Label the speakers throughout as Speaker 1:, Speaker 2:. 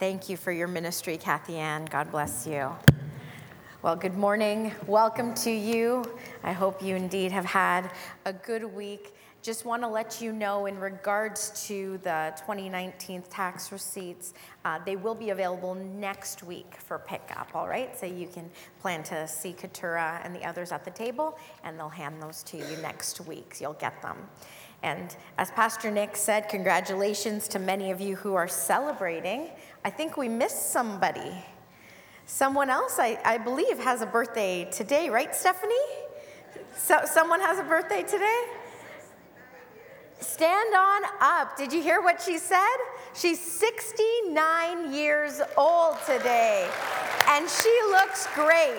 Speaker 1: Thank you for your ministry, Kathy Ann. God bless you. Well, good morning. Welcome to you. I hope you indeed have had a good week. Just want to let you know in regards to the 2019 tax receipts, uh, they will be available next week for pickup, all right? So you can plan to see Katura and the others at the table, and they'll hand those to you next week. You'll get them. And as Pastor Nick said, congratulations to many of you who are celebrating. I think we missed somebody. Someone else, I, I believe, has a birthday today, right, Stephanie? So, someone has a birthday today? Stand on up. Did you hear what she said? She's 69 years old today, and she looks great.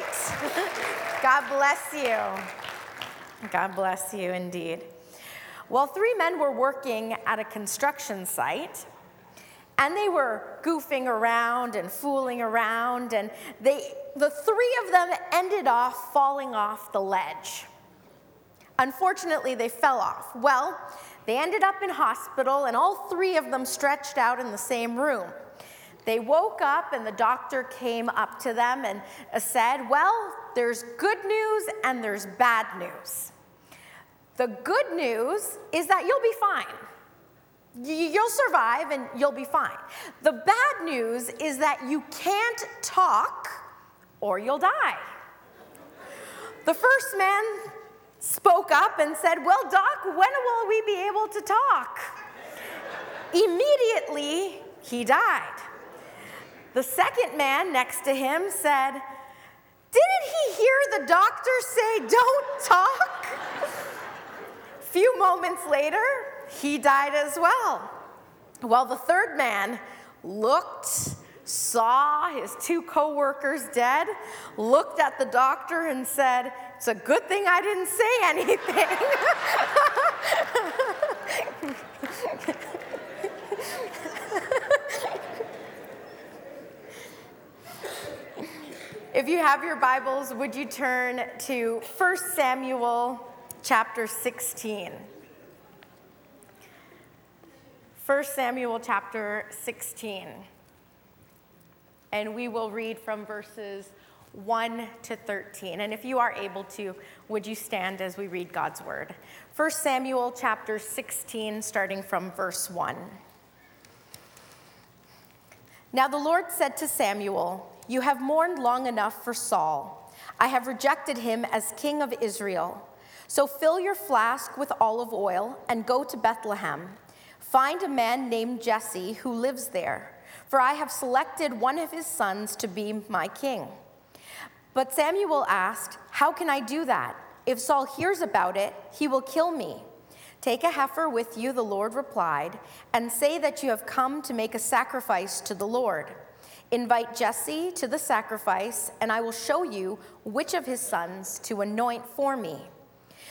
Speaker 1: God bless you. God bless you indeed. Well, three men were working at a construction site and they were goofing around and fooling around, and they, the three of them ended off falling off the ledge. Unfortunately, they fell off. Well, they ended up in hospital, and all three of them stretched out in the same room. They woke up, and the doctor came up to them and uh, said, Well, there's good news and there's bad news. The good news is that you'll be fine. You'll survive and you'll be fine. The bad news is that you can't talk or you'll die. The first man spoke up and said, Well, Doc, when will we be able to talk? Immediately, he died. The second man next to him said, Didn't he hear the doctor say, Don't talk? A few moments later, he died as well. Well, the third man looked, saw his two coworkers dead, looked at the doctor and said, It's a good thing I didn't say anything. if you have your Bibles, would you turn to 1 Samuel chapter 16? 1 Samuel chapter 16. And we will read from verses 1 to 13. And if you are able to, would you stand as we read God's word? 1 Samuel chapter 16, starting from verse 1. Now the Lord said to Samuel, You have mourned long enough for Saul. I have rejected him as king of Israel. So fill your flask with olive oil and go to Bethlehem. Find a man named Jesse who lives there, for I have selected one of his sons to be my king. But Samuel asked, How can I do that? If Saul hears about it, he will kill me. Take a heifer with you, the Lord replied, and say that you have come to make a sacrifice to the Lord. Invite Jesse to the sacrifice, and I will show you which of his sons to anoint for me.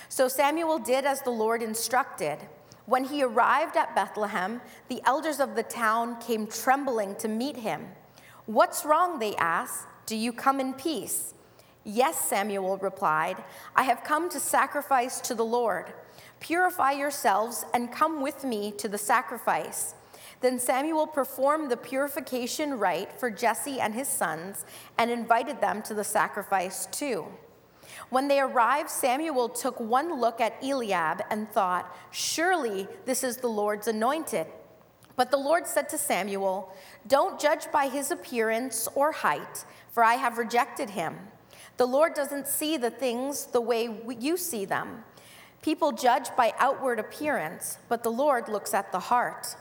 Speaker 1: So Samuel did as the Lord instructed. When he arrived at Bethlehem, the elders of the town came trembling to meet him. What's wrong? They asked. Do you come in peace? Yes, Samuel replied. I have come to sacrifice to the Lord. Purify yourselves and come with me to the sacrifice. Then Samuel performed the purification rite for Jesse and his sons and invited them to the sacrifice too. When they arrived, Samuel took one look at Eliab and thought, Surely this is the Lord's anointed. But the Lord said to Samuel, Don't judge by his appearance or height, for I have rejected him. The Lord doesn't see the things the way you see them. People judge by outward appearance, but the Lord looks at the heart.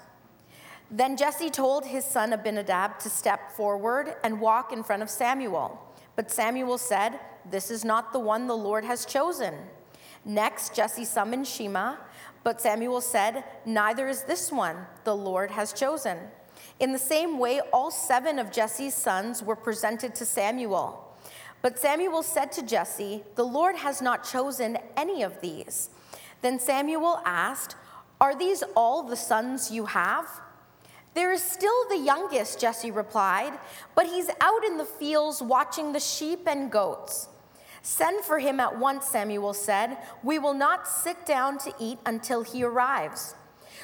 Speaker 1: Then Jesse told his son Abinadab to step forward and walk in front of Samuel. But Samuel said, This is not the one the Lord has chosen. Next, Jesse summoned Shimea, but Samuel said, Neither is this one the Lord has chosen. In the same way, all seven of Jesse's sons were presented to Samuel. But Samuel said to Jesse, The Lord has not chosen any of these. Then Samuel asked, Are these all the sons you have? There is still the youngest, Jesse replied, but he's out in the fields watching the sheep and goats. Send for him at once, Samuel said. We will not sit down to eat until he arrives.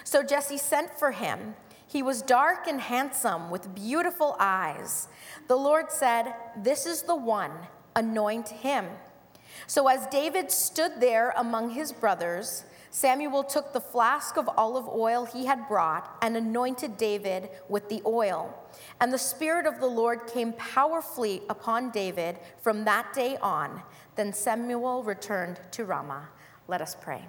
Speaker 1: So Jesse sent for him. He was dark and handsome with beautiful eyes. The Lord said, This is the one, anoint him. So as David stood there among his brothers, Samuel took the flask of olive oil he had brought and anointed David with the oil. And the Spirit of the Lord came powerfully upon David from that day on. Then Samuel returned to Ramah. Let us pray.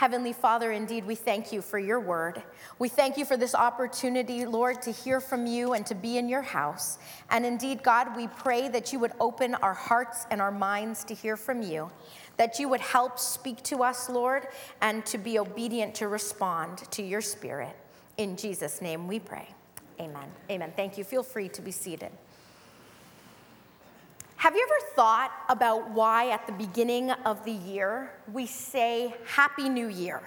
Speaker 1: Heavenly Father, indeed, we thank you for your word. We thank you for this opportunity, Lord, to hear from you and to be in your house. And indeed, God, we pray that you would open our hearts and our minds to hear from you, that you would help speak to us, Lord, and to be obedient to respond to your spirit. In Jesus' name we pray. Amen. Amen. Thank you. Feel free to be seated. Have you ever thought about why at the beginning of the year we say Happy New Year?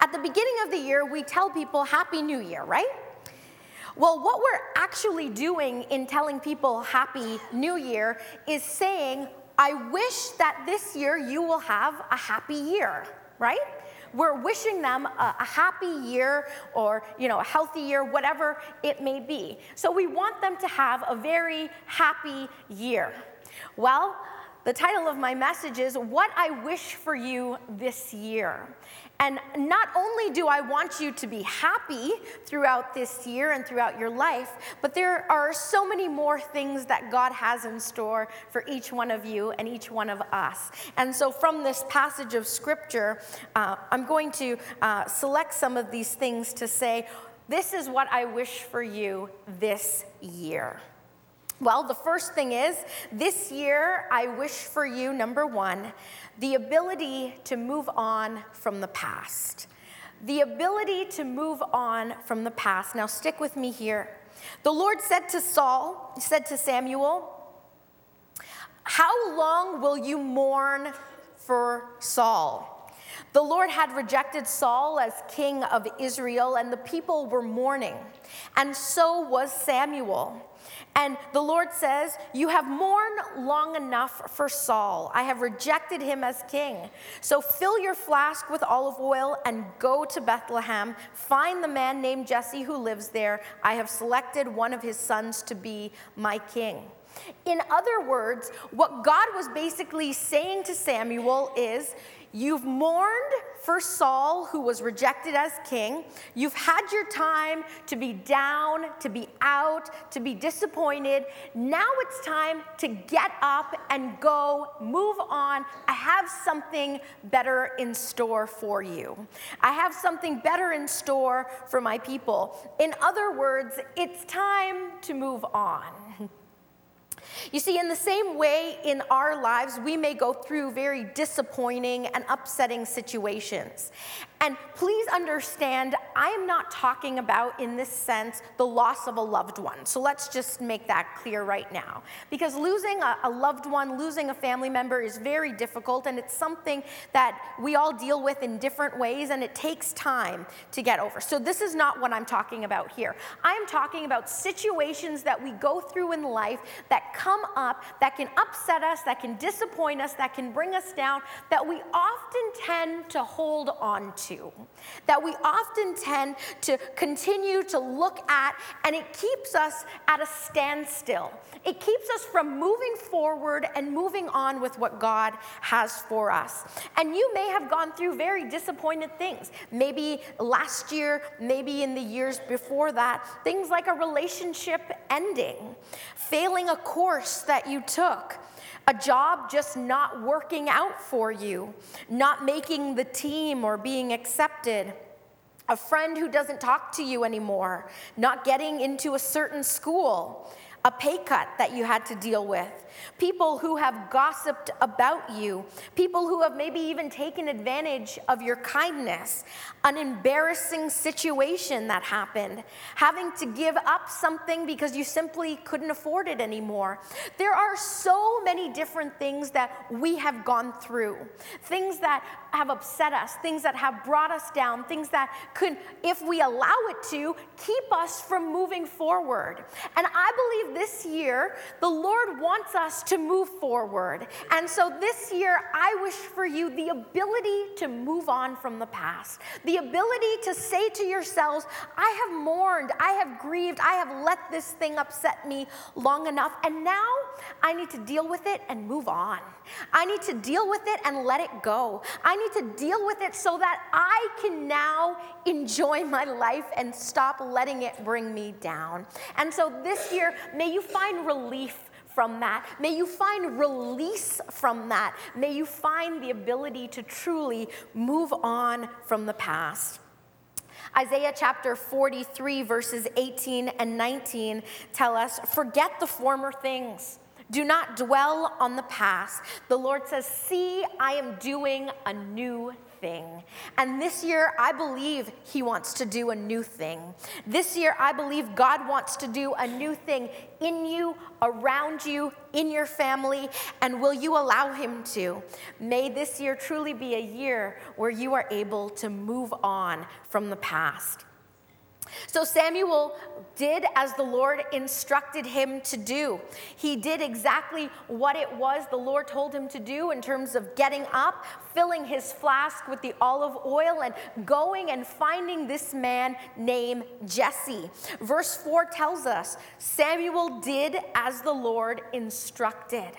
Speaker 1: At the beginning of the year, we tell people Happy New Year, right? Well, what we're actually doing in telling people Happy New Year is saying, I wish that this year you will have a happy year, right? We're wishing them a, a happy year or, you know, a healthy year, whatever it may be. So we want them to have a very happy year. Well, the title of my message is What I Wish for You This Year. And not only do I want you to be happy throughout this year and throughout your life, but there are so many more things that God has in store for each one of you and each one of us. And so, from this passage of scripture, uh, I'm going to uh, select some of these things to say, This is what I wish for you this year. Well, the first thing is this year, I wish for you, number one, the ability to move on from the past. The ability to move on from the past. Now, stick with me here. The Lord said to Saul, said to Samuel, How long will you mourn for Saul? The Lord had rejected Saul as king of Israel, and the people were mourning. And so was Samuel. And the Lord says, You have mourned long enough for Saul. I have rejected him as king. So fill your flask with olive oil and go to Bethlehem. Find the man named Jesse who lives there. I have selected one of his sons to be my king. In other words, what God was basically saying to Samuel is, You've mourned for Saul, who was rejected as king. You've had your time to be down, to be out, to be disappointed. Now it's time to get up and go, move on. I have something better in store for you. I have something better in store for my people. In other words, it's time to move on. You see, in the same way in our lives, we may go through very disappointing and upsetting situations. And please understand, I am not talking about, in this sense, the loss of a loved one. So let's just make that clear right now. Because losing a, a, loved one, losing a family member is very difficult, and it's something that we all deal with in different ways, and it takes time to get over. So this is not what I'm talking about here. I am talking about situations that we go through in life that come up, that can upset us, that can disappoint us, that can bring us down, that we often tend to hold on to that we often tend to continue to look at, and it keeps us at a standstill. It keeps us from moving forward and moving on with what God has for us. And you may have gone through very disappointed things. Maybe last year, maybe in the years before that, things like a relationship ending, failing a course that you took. A job just not working out for you, not making the team or being accepted, a friend who doesn't talk to you anymore, not getting into a certain school, a pay cut that you had to deal with, people who have gossiped about you, people who have maybe even taken advantage of your kindness, an embarrassing situation that happened, having to give up something because you simply couldn't afford it anymore. There are so many different things that we have gone through, things that have upset us, things that have brought us down, things that could, if we allow it to, keep us from moving forward. And I believe this year, the Lord wants us to move forward. And so this year, I wish for you the ability to move on from the past, the ability to say to yourselves, I have mourned, I have grieved, I have let this thing upset me long enough, and now I need to deal with it and move on. I need to deal with it and let it go. I need to deal with it so that I can now enjoy my life and stop letting it bring me down. And so this year, may you find relief from that. May you find release from that. May you find the ability to truly move on from the past. Isaiah chapter 43, verses 18 and 19 tell us forget the former things. Do not dwell on the past. The Lord says, See, I am doing a new thing. And this year, I believe He wants to do a new thing. This year, I believe God wants to do a new thing in you, around you, in your family, and will you allow Him to? May this year truly be a year where you are able to move on from the past. So Samuel did as the Lord instructed him to do. He did exactly what it was the Lord told him to do in terms of getting up, filling his flask with the olive oil, and going and finding this man named Jesse. Verse 4 tells us Samuel did as the Lord instructed.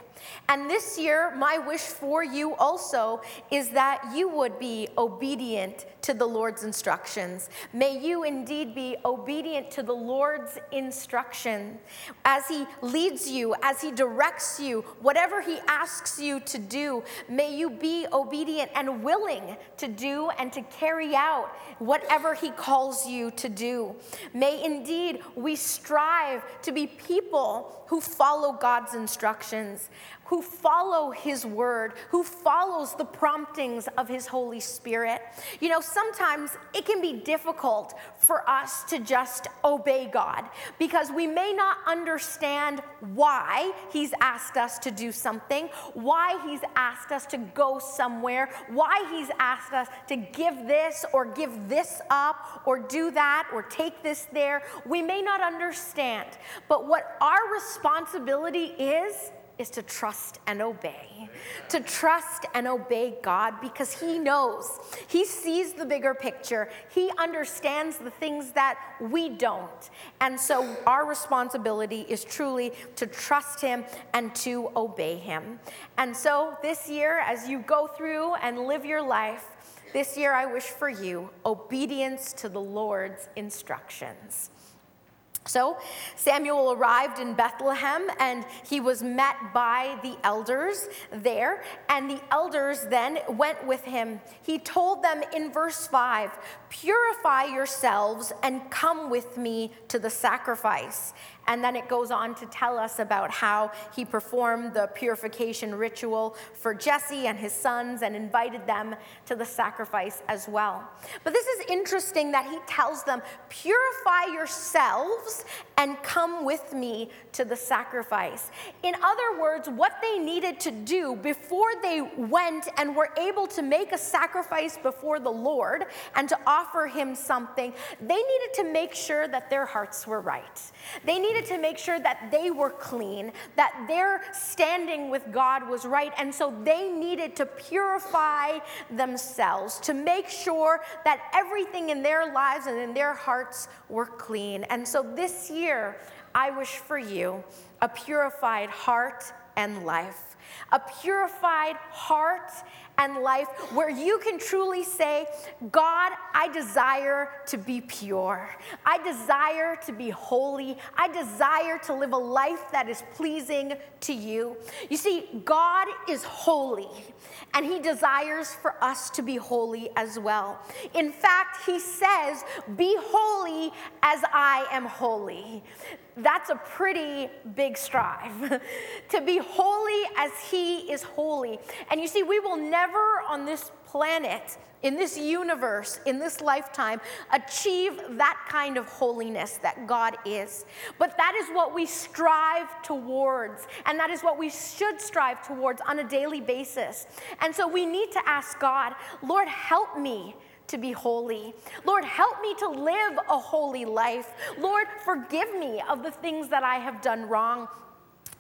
Speaker 1: And this year, my wish for you also is that you would be obedient to the Lord's instructions. May you indeed be obedient to the Lord's instruction as He leads you, as He directs you, whatever He asks you to do. May you be obedient and willing to do and to carry out whatever He calls you to do. May indeed we strive to be people who follow God's instructions who follow his word, who follows the promptings of his Holy Spirit. You know, sometimes it can be difficult for us to just obey God because we may not understand why he's asked us to do something, why he's asked us to go somewhere, why he's asked us to give this or give this up or do that or take this there. We may not understand, but what our responsibility is is to trust and obey. To trust and obey God because He knows. He sees the bigger picture. He understands the things that we don't. And so our responsibility is truly to trust Him and to obey Him. And so this year, as you go through and live your life, this year I wish for you obedience to the Lord's instructions. So Samuel arrived in Bethlehem and he was met by the elders there. And the elders then went with him. He told them in verse 5 Purify yourselves and come with me to the sacrifice. And then it goes on to tell us about how he performed the purification ritual for Jesse and his sons and invited them to the sacrifice as well. But this is interesting that he tells them, Purify yourselves and come with me to the sacrifice. In other words, what they needed to do before they went and were able to make a sacrifice before the Lord and to offer him something, they needed to make sure that their hearts were right. They needed to make sure that they were clean, that their standing with God was right. And so they needed to purify themselves to make sure that everything in their lives and in their hearts were clean. And so this year, I wish for you a purified heart and life a purified heart and life where you can truly say, God, I desire to be pure. I desire to be holy. I desire to live a life that is pleasing to you. You see, God is holy, and He desires for us to be holy as well. In fact, He says, Be holy as I am holy that's a pretty big strive to be holy as he is holy. And you see, we will never on this planet, in this universe, in this lifetime, achieve that kind of holiness that God is. But that is what we strive towards, and that is what we should strive towards on a daily basis. And so we need to ask God, Lord, help me to be holy. Lord, help me to live a holy life. Lord, forgive me of the things that I have done wrong.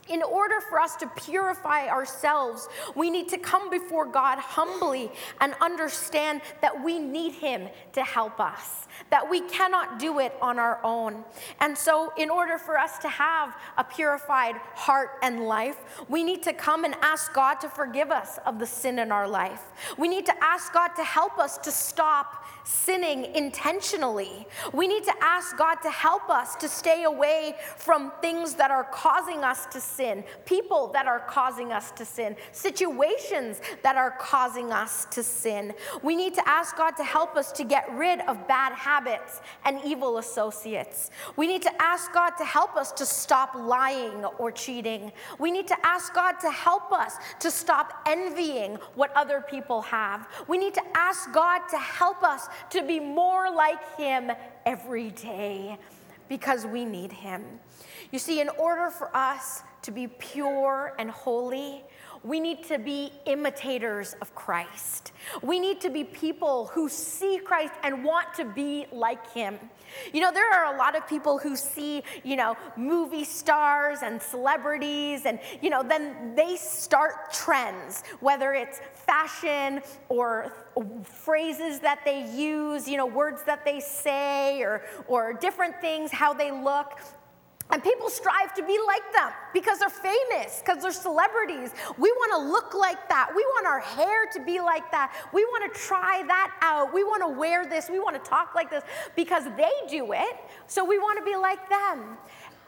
Speaker 1: In order for us to purify ourselves, we need to come before God humbly and understand that we need Him to help us, that we cannot do it on our own. And so, in order for us to have a purified heart and life, we need to come and ask God to forgive us of the sin in our life. We need to ask God to help us to stop sinning intentionally. We need to ask God to help us to stay away from things that are causing us to sin, people that are causing us to sin, situations that are causing us to sin. We need to ask God to help us to get rid of bad habits and evil associates. We need to ask God to help us to stop lying or cheating. We need to ask God to help us to stop envying what other people have. We need to ask God to help us to be more like Him every day because we need Him. You see, in order for us to be pure and holy, we need to be imitators of Christ. We need to be people who see Christ and want to be like him. You know, there are a lot of people who see, you know, movie stars and celebrities, and, you know, then they start trends, whether it's fashion or phrases that they use, you know, words that they say, or, or different things, how they look. And people strive to be like them because they're famous, because they're celebrities. We want to look like that. We want our hair to be like that. We want to try that out. We want to wear this. We want to talk like this because they do it. So we want to be like them.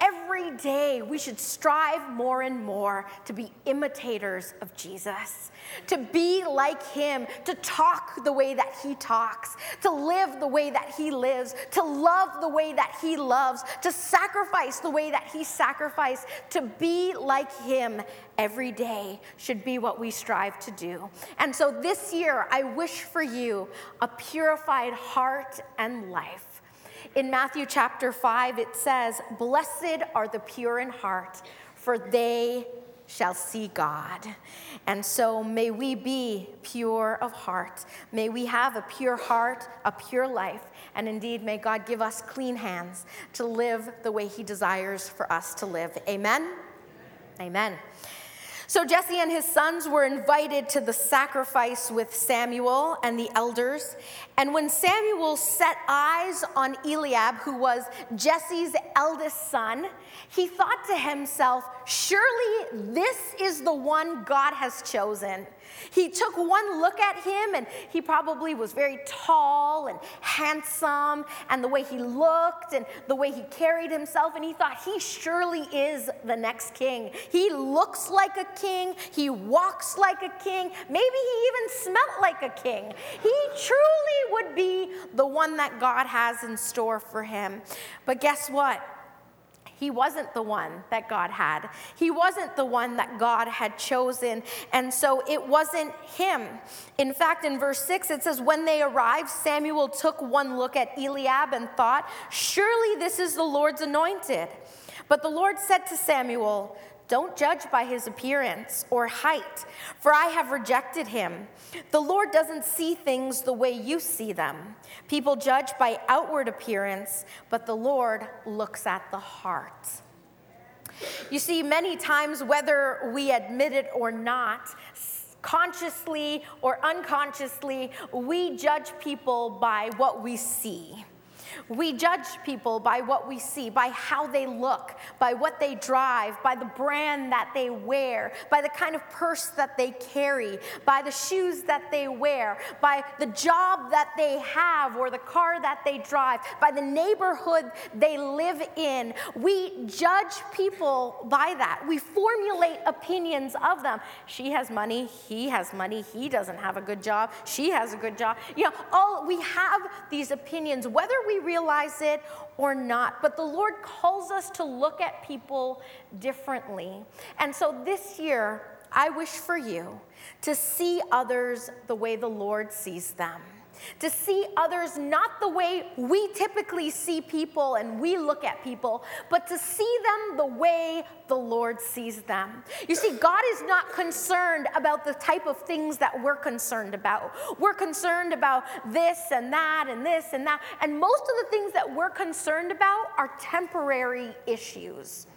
Speaker 1: Every day, we should strive more and more to be imitators of Jesus, to be like him, to talk the way that he talks, to live the way that he lives, to love the way that he loves, to sacrifice the way that he sacrificed, to be like him every day should be what we strive to do. And so this year, I wish for you a purified heart and life in Matthew chapter 5, it says, Blessed are the pure in heart, for they shall see God. And so may we be pure of heart. May we have a pure heart, a pure life, and indeed may God give us clean hands to live the way He desires for us to live. Amen. Amen. So Jesse and his sons were invited to the sacrifice with Samuel and the elders. And when Samuel set eyes on Eliab, who was Jesse's eldest son, he thought to himself, Surely this is the one God has chosen. He took one look at him, and he probably was very tall and handsome, and the way he looked and the way he carried himself, and he thought, He surely is the next king. He looks like a king, he walks like a king, maybe he even smelt like a king. He truly would be the one that God has in store for him. But guess what? He wasn't the one that God had. He wasn't the one that God had chosen. And so it wasn't him. In fact, in verse 6, it says, When they arrived, Samuel took one look at Eliab and thought, Surely this is the Lord's anointed. But the Lord said to Samuel, don't judge by his appearance or height, for I have rejected him. The Lord doesn't see things the way you see them. People judge by outward appearance, but the Lord looks at the heart. You see, many times, whether we admit it or not, consciously or unconsciously, we judge people by what we see. We judge people by what we see, by how they look, by what they drive, by the brand that they wear, by the kind of purse that they carry, by the shoes that they wear, by the job that they have or the car that they drive, by the neighborhood they live in. We judge people by that. We formulate opinions of them. She has money, he has money, he doesn't have a good job, she has a good job. You know, all we have these opinions, whether we realize it or not. But the Lord calls us to look at people differently. And so this year, I wish for you to see others the way the Lord sees them. To see others not the way we typically see people and we look at people, but to see them the way the Lord sees them. You see, God is not concerned about the type of things that we're concerned about. We're concerned about this and that and this and that. And most of the things that we're concerned about are temporary issues.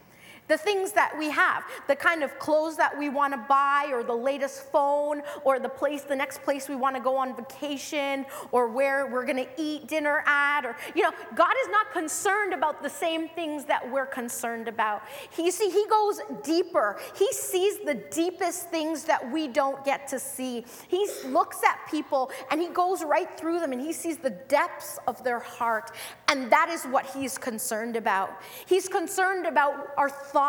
Speaker 1: The things that we have, the kind of clothes that we want to buy, or the latest phone, or the place, the next place we want to go on vacation, or where we're going to eat dinner at, or, you know, God is not concerned about the same things that we're concerned about. He, see, He goes deeper. He sees the deepest things that we don't get to see. He looks at people and He goes right through them and He sees the depths of their heart. And that is what He's concerned about. He's concerned about our thoughts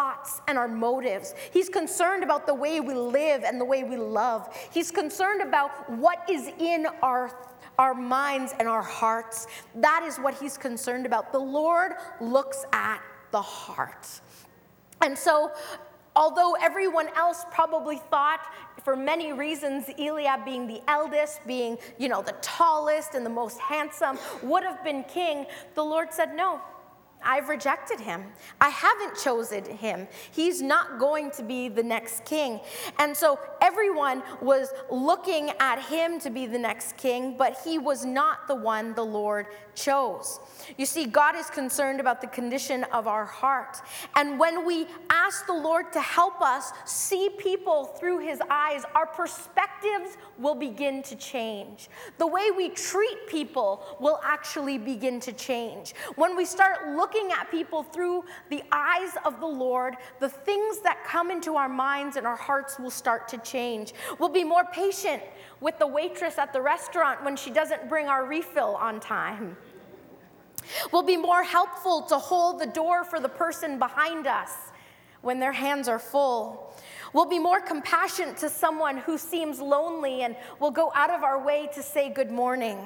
Speaker 1: and our motives. He's concerned about the way we live and the way we love. He's concerned about what is in our our minds and our hearts. That is what he's concerned about. The Lord looks at the heart. And so, although everyone else probably thought, for many reasons, Eliab being the eldest, being, you know, the tallest and the most handsome, would have been king, the Lord said, No, I've rejected him. I haven't chosen him. He's not going to be the next king. And so everyone was looking at him to be the next king, but he was not the one the Lord chose. You see, God is concerned about the condition of our heart. And when we ask the Lord to help us see people through his eyes, our perspectives will begin to change. The way we treat people will actually begin to change. When we start looking at people through the eyes of the Lord, the things that come into our minds and our hearts will start to change. We'll be more patient with the waitress at the restaurant when she doesn't bring our refill on time. We'll be more helpful to hold the door for the person behind us when their hands are full. We'll be more compassionate to someone who seems lonely and will go out of our way to say good morning.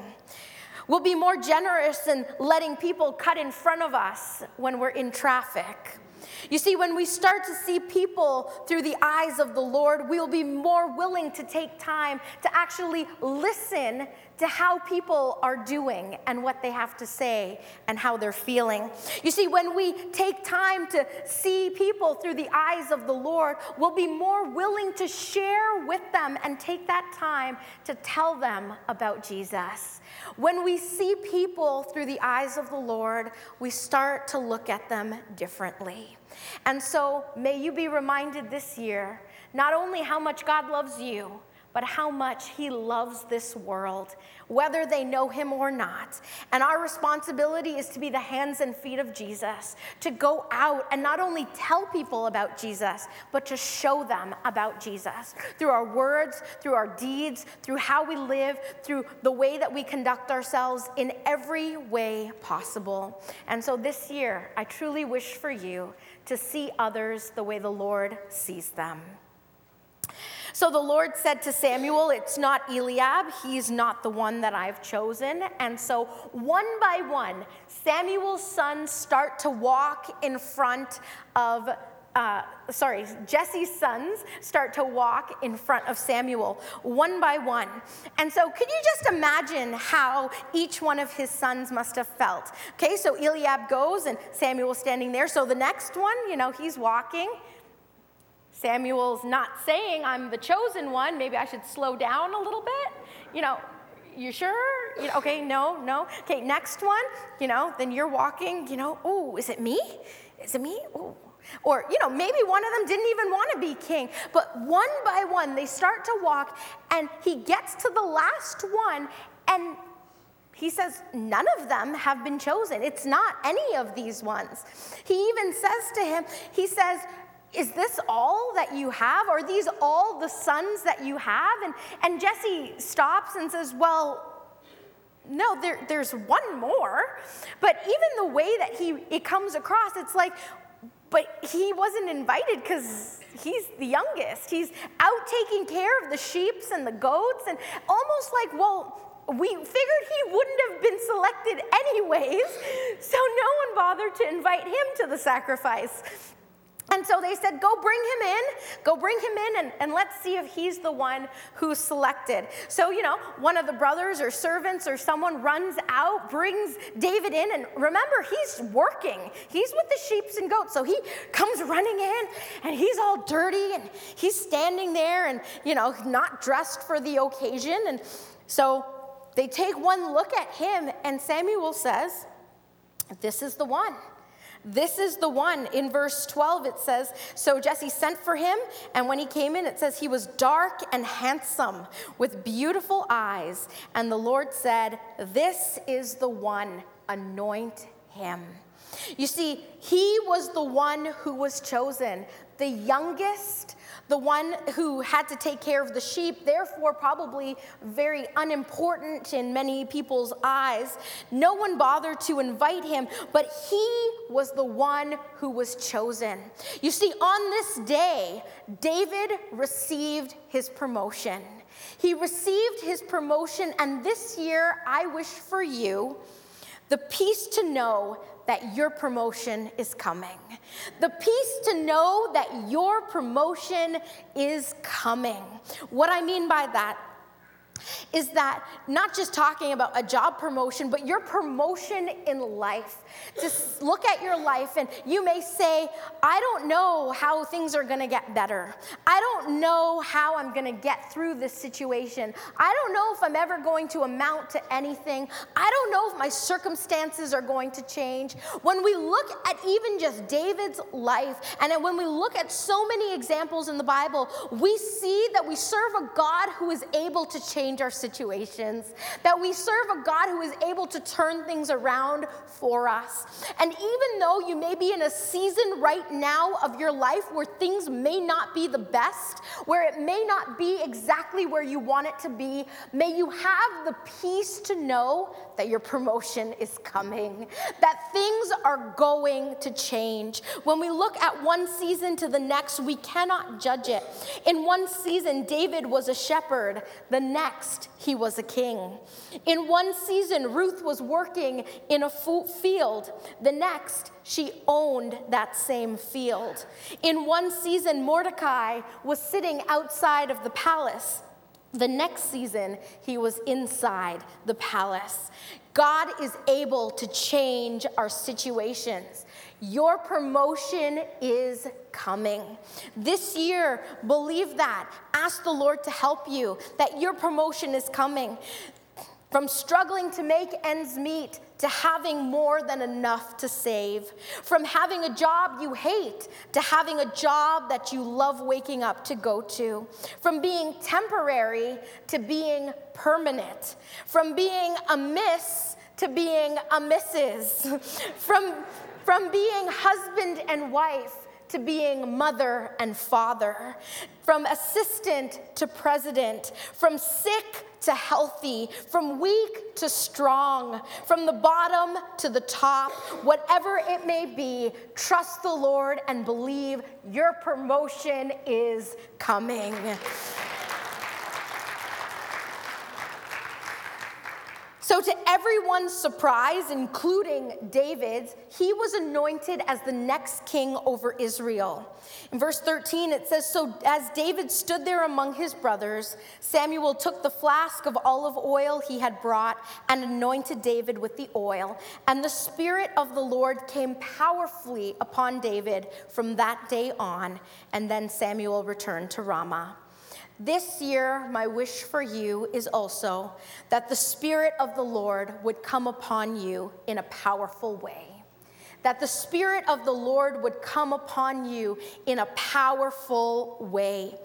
Speaker 1: We'll be more generous in letting people cut in front of us when we're in traffic. You see, when we start to see people through the eyes of the Lord, we'll be more willing to take time to actually listen to how people are doing and what they have to say and how they're feeling. You see, when we take time to see people through the eyes of the Lord, we'll be more willing to share with them and take that time to tell them about Jesus. When we see people through the eyes of the Lord, we start to look at them differently. And so, may you be reminded this year not only how much God loves you, but how much He loves this world, whether they know Him or not. And our responsibility is to be the hands and feet of Jesus, to go out and not only tell people about Jesus, but to show them about Jesus through our words, through our deeds, through how we live, through the way that we conduct ourselves in every way possible. And so this year, I truly wish for you to see others the way the Lord sees them. So the Lord said to Samuel, It's not Eliab, he's not the one that I've chosen. And so, one by one, Samuel's sons start to walk in front of uh, sorry, Jesse's sons start to walk in front of Samuel one by one. And so, could you just imagine how each one of his sons must have felt? Okay, so Eliab goes and Samuel's standing there. So, the next one, you know, he's walking. Samuel's not saying, I'm the chosen one. Maybe I should slow down a little bit. You know, you sure? You know, okay, no, no. Okay, next one, you know, then you're walking, you know, oh, is it me? Is it me? Oh. Or, you know, maybe one of them didn't even want to be king. But one by one, they start to walk, and he gets to the last one, and he says, None of them have been chosen. It's not any of these ones. He even says to him, He says, is this all that you have? Are these all the sons that you have? And, and Jesse stops and says, Well, no, there, there's one more. But even the way that he it comes across, it's like, but he wasn't invited because he's the youngest. He's out taking care of the sheeps and the goats, and almost like, well, we figured he wouldn't have been selected anyways, so no one bothered to invite him to the sacrifice. And so they said, Go bring him in, go bring him in, and, and let's see if he's the one who's selected. So, you know, one of the brothers or servants or someone runs out, brings David in, and remember, he's working. He's with the sheep and goats. So he comes running in, and he's all dirty, and he's standing there and, you know, not dressed for the occasion. And so they take one look at him, and Samuel says, This is the one. This is the one. In verse 12, it says, So Jesse sent for him, and when he came in, it says he was dark and handsome with beautiful eyes. And the Lord said, This is the one, anoint him. You see, he was the one who was chosen, the youngest the one who had to take care of the sheep, therefore, probably very unimportant in many people's eyes. No one bothered to invite him, but he was the one who was chosen. You see, on this day, David received his promotion. He received his promotion, and this year, I wish for you the peace to know that your promotion is coming. The peace to know that your promotion is coming. What I mean by that is that not just talking about a job promotion, but your promotion in life. To look at your life and you may say, I don't know how things are gonna get better. I don't know how I'm gonna get through this situation. I don't know if I'm ever going to amount to anything. I don't know if my circumstances are going to change. When we look at even just David's life, and when we look at so many examples in the Bible, we see that we serve a God who is able to change change our situations, that we serve a God who is able to turn things around for us. And even though you may be in a season right now of your life where things may not be the best, where it may not be exactly where you want it to be, may you have the peace to know that your promotion is coming, that things are going to change. When we look at one season to the next, we cannot judge it. In one season, David was a shepherd, the next, he was a king. In one season, Ruth was working in a field, the next, she owned that same field. In one season, Mordecai was sitting outside of the palace. The next season, he was inside the palace. God is able to change our situations. Your promotion is coming. This year, believe that. Ask the Lord to help you, that your promotion is coming. From struggling to make ends meet to having more than enough to save. From having a job you hate to having a job that you love waking up to go to. From being temporary to being permanent. From being a miss to being a Mrs. From, from being husband and wife to being mother and father, from assistant to president, from sick to healthy, from weak to strong, from the bottom to the top, whatever it may be, trust the Lord and believe your promotion is coming. So, to everyone's surprise, including David's, he was anointed as the next king over Israel. In verse 13, it says So as David stood there among his brothers, Samuel took the flask of olive oil he had brought and anointed David with the oil. And the Spirit of the Lord came powerfully upon David from that day on. And then Samuel returned to Ramah. This year, my wish for you is also that the Spirit of the Lord would come upon you in a powerful way. That the Spirit of the Lord would come upon you in a powerful way.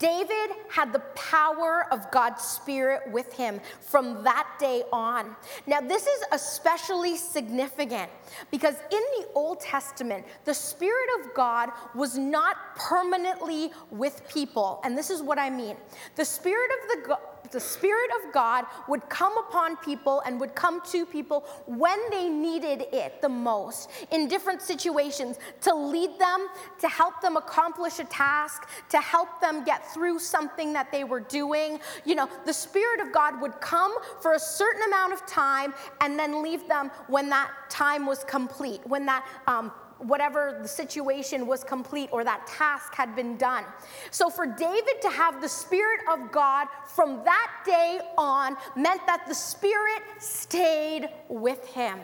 Speaker 1: David had the power of God's Spirit with him from that day on. Now, this is especially significant because in the Old Testament, the Spirit of God was not permanently with people. And this is what I mean the Spirit of the the Spirit of God would come upon people and would come to people when they needed it the most in different situations to lead them, to help them accomplish a task, to help them get through something that they were doing. You know, the Spirit of God would come for a certain amount of time and then leave them when that time was complete, when that um, whatever the situation was complete or that task had been done. So for David to have the Spirit of God from that day on meant that the Spirit stayed with him.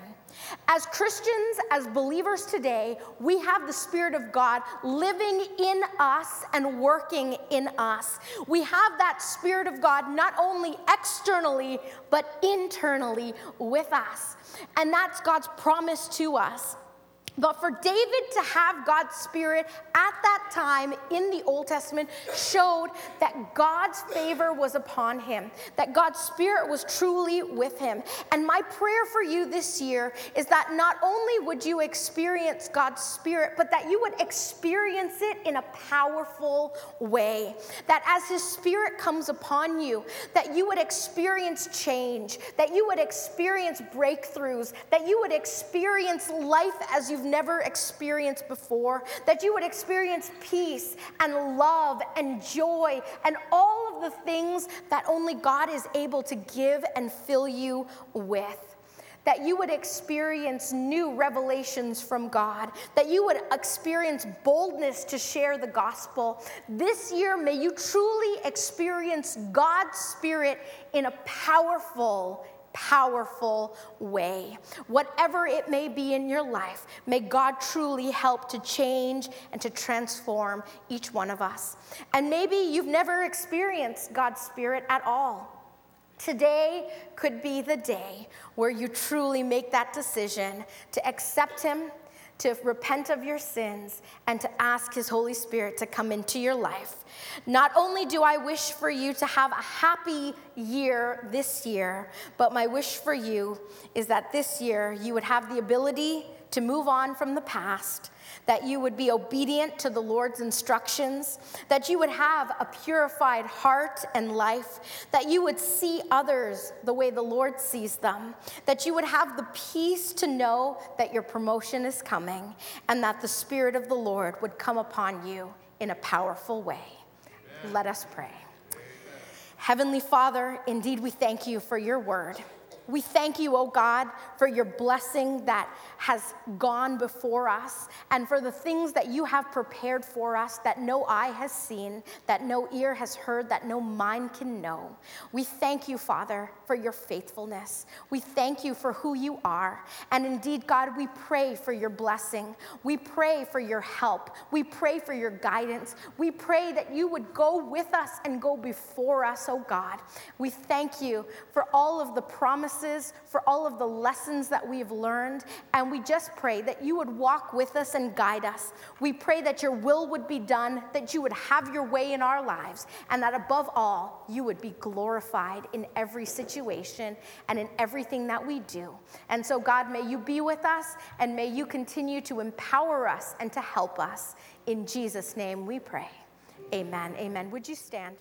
Speaker 1: As Christians, as believers today, we have the Spirit of God living in us and working in us. We have that Spirit of God not only externally, but internally with us. And that's God's promise to us. But for David to have God's Spirit at that time in the Old Testament showed that God's favor was upon him, that God's Spirit was truly with him. And my prayer for you this year is that not only would you experience God's Spirit, but that you would experience it in a powerful way. That as His Spirit comes upon you, that you would experience change, that you would experience breakthroughs, that you would experience life as never experienced before, that you would experience peace and love and joy and all of the things that only God is able to give and fill you with that you would experience new revelations from God, that you would experience boldness to share the gospel. This year, may you truly experience God's Spirit in a powerful powerful way. Whatever it may be in your life, may God truly help to change and to transform each one of us. And maybe you've never experienced God's Spirit at all. Today could be the day where you truly make that decision to accept Him to repent of your sins and to ask His Holy Spirit to come into your life. Not only do I wish for you to have a happy year this year, but my wish for you is that this year you would have the ability to move on from the past that you would be obedient to the Lord's instructions, that you would have a purified heart and life, that you would see others the way the Lord sees them, that you would have the peace to know that your promotion is coming, and that the Spirit of the Lord would come upon you in a powerful way. Amen. Let us pray. Amen. Heavenly Father, indeed we thank you for your word. We thank you, oh God, for your blessing that has gone before us and for the things that you have prepared for us that no eye has seen, that no ear has heard, that no mind can know. We thank you, Father, for your faithfulness. We thank you for who you are. And indeed, God, we pray for your blessing. We pray for your help. We pray for your guidance. We pray that you would go with us and go before us, oh God. We thank you for all of the promises promises, for all of the lessons that we've learned. And we just pray that you would walk with us and guide us. We pray that your will would be done, that you would have your way in our lives, and that above all, you would be glorified in every situation and in everything that we do. And so, God, may you be with us and may you continue to empower us and to help us. In Jesus' name we pray. Amen. Amen. Would you stand?